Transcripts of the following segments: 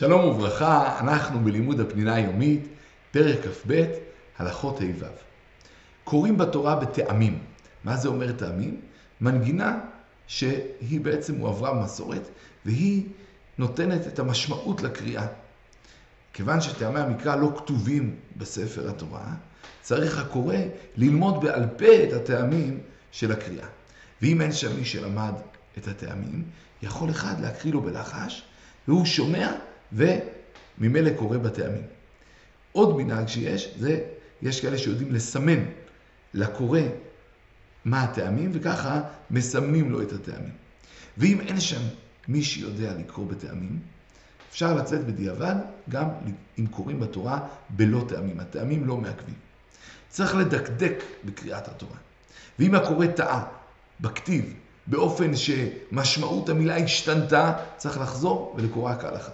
שלום וברכה, אנחנו בלימוד הפנינה היומית, פרק כ"ב, הלכות ה'-ו'. קוראים בתורה בטעמים. מה זה אומר טעמים? מנגינה שהיא בעצם הועברה במסורת, והיא נותנת את המשמעות לקריאה. כיוון שטעמי המקרא לא כתובים בספר התורה, צריך הקורא ללמוד בעל פה את הטעמים של הקריאה. ואם אין שם מי שלמד את הטעמים, יכול אחד להקריא לו בלחש, והוא שומע וממילא קורא בטעמים. עוד מנהג שיש, זה, יש כאלה שיודעים לסמן לקורא מה הטעמים, וככה מסמנים לו את הטעמים. ואם אין שם מי שיודע לקרוא בטעמים, אפשר לצאת בדיעבד גם אם קוראים בתורה בלא טעמים. הטעמים לא מעכבים. צריך לדקדק בקריאת התורה. ואם הקורא טעה בכתיב באופן שמשמעות המילה השתנתה, צריך לחזור ולקורא כהלכה.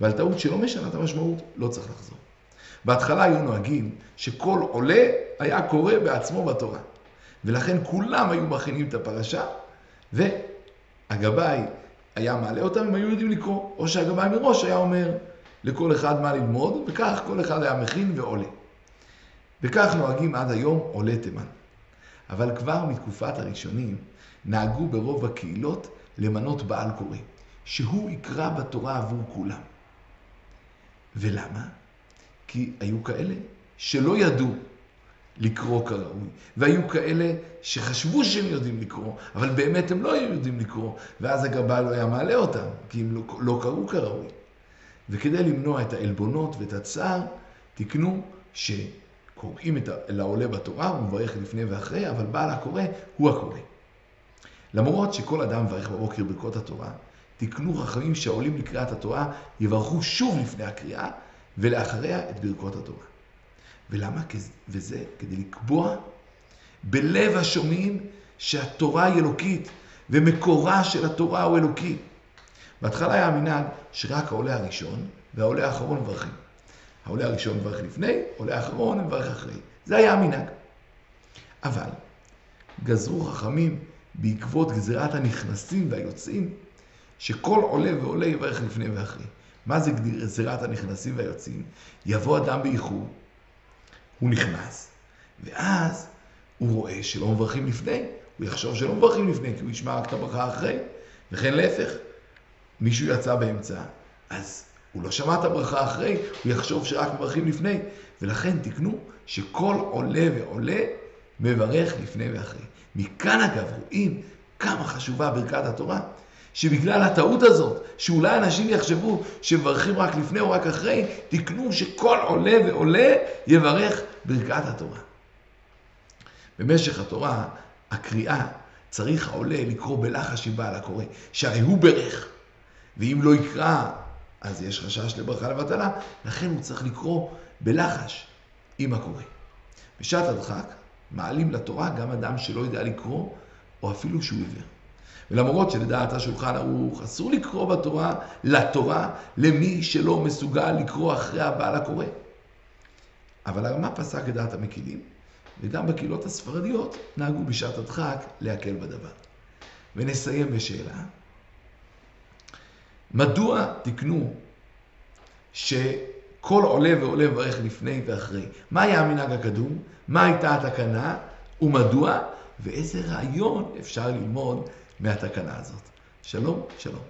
ועל טעות שלא משנה את המשמעות, לא צריך לחזור. בהתחלה היו נוהגים שכל עולה היה קורא בעצמו בתורה. ולכן כולם היו מכינים את הפרשה, והגבאי היה מעלה אותם, הם היו יודעים לקרוא. או שהגבאי מראש היה אומר לכל אחד מה ללמוד, וכך כל אחד היה מכין ועולה. וכך נוהגים עד היום עולי תימן. אבל כבר מתקופת הראשונים נהגו ברוב הקהילות למנות בעל קורא, שהוא יקרא בתורה עבור כולם. ולמה? כי היו כאלה שלא ידעו לקרוא כראוי, והיו כאלה שחשבו שהם יודעים לקרוא, אבל באמת הם לא היו יודעים לקרוא, ואז הגבאי לא היה מעלה אותם, כי הם לא, לא קראו כראוי. וכדי למנוע את העלבונות ואת הצער, תקנו שקוראים את העולה בתורה, הוא מברך לפני ואחרי, אבל בעל הקורא הוא הקורא. למרות שכל אדם מברך בבוקר ברכות התורה, תקנו חכמים שהעולים לקריאת התורה יברכו שוב לפני הקריאה ולאחריה את ברכות התורה. ולמה? וזה כדי לקבוע בלב השומעים שהתורה היא אלוקית ומקורה של התורה הוא אלוקי. בהתחלה היה המנהג שרק העולה הראשון והעולה האחרון מברכים. העולה הראשון מברך לפני, העולה האחרון מברך אחרי. זה היה המנהג. אבל גזרו חכמים בעקבות גזירת הנכנסים והיוצאים, שכל עולה ועולה יברך לפני ואחרי. מה זה גזירת הנכנסים והיוצאים? יבוא אדם באיחור, הוא נכנס, ואז הוא רואה שלא מברכים לפני, הוא יחשוב שלא מברכים לפני, כי הוא ישמע רק את הברכה אחרי, וכן להפך. מישהו יצא באמצע, אז הוא לא שמע את הברכה אחרי, הוא יחשוב שרק מברכים לפני, ולכן תקנו שכל עולה ועולה מברך לפני ואחרי. מכאן אגב רואים כמה חשובה ברכת התורה. שבגלל הטעות הזאת, שאולי אנשים יחשבו שמברכים רק לפני או רק אחרי, תקנו שכל עולה ועולה יברך ברכת התורה. במשך התורה, הקריאה, צריך העולה לקרוא בלחש עם בעל הקורא, שהרי הוא ברך, ואם לא יקרא, אז יש חשש לברכה לבטלה, לכן הוא צריך לקרוא בלחש עם הקורא. בשעת הדחק מעלים לתורה גם אדם שלא יודע לקרוא, או אפילו שהוא עיוור. ולמרות שלדעת השולחן ערוך אסור לקרוא בתורה, לתורה, למי שלא מסוגל לקרוא אחרי הבעל הקורא. אבל הרמה פסק את דעת המקילים, וגם בקהילות הספרדיות נהגו בשעת הדחק להקל בדבר. ונסיים בשאלה, מדוע תקנו שכל עולה ועולה מברך לפני ואחרי? מה היה המנהג הקדום? מה הייתה התקנה? ומדוע? ואיזה רעיון אפשר ללמוד מהתקנה הזאת. שלום, שלום.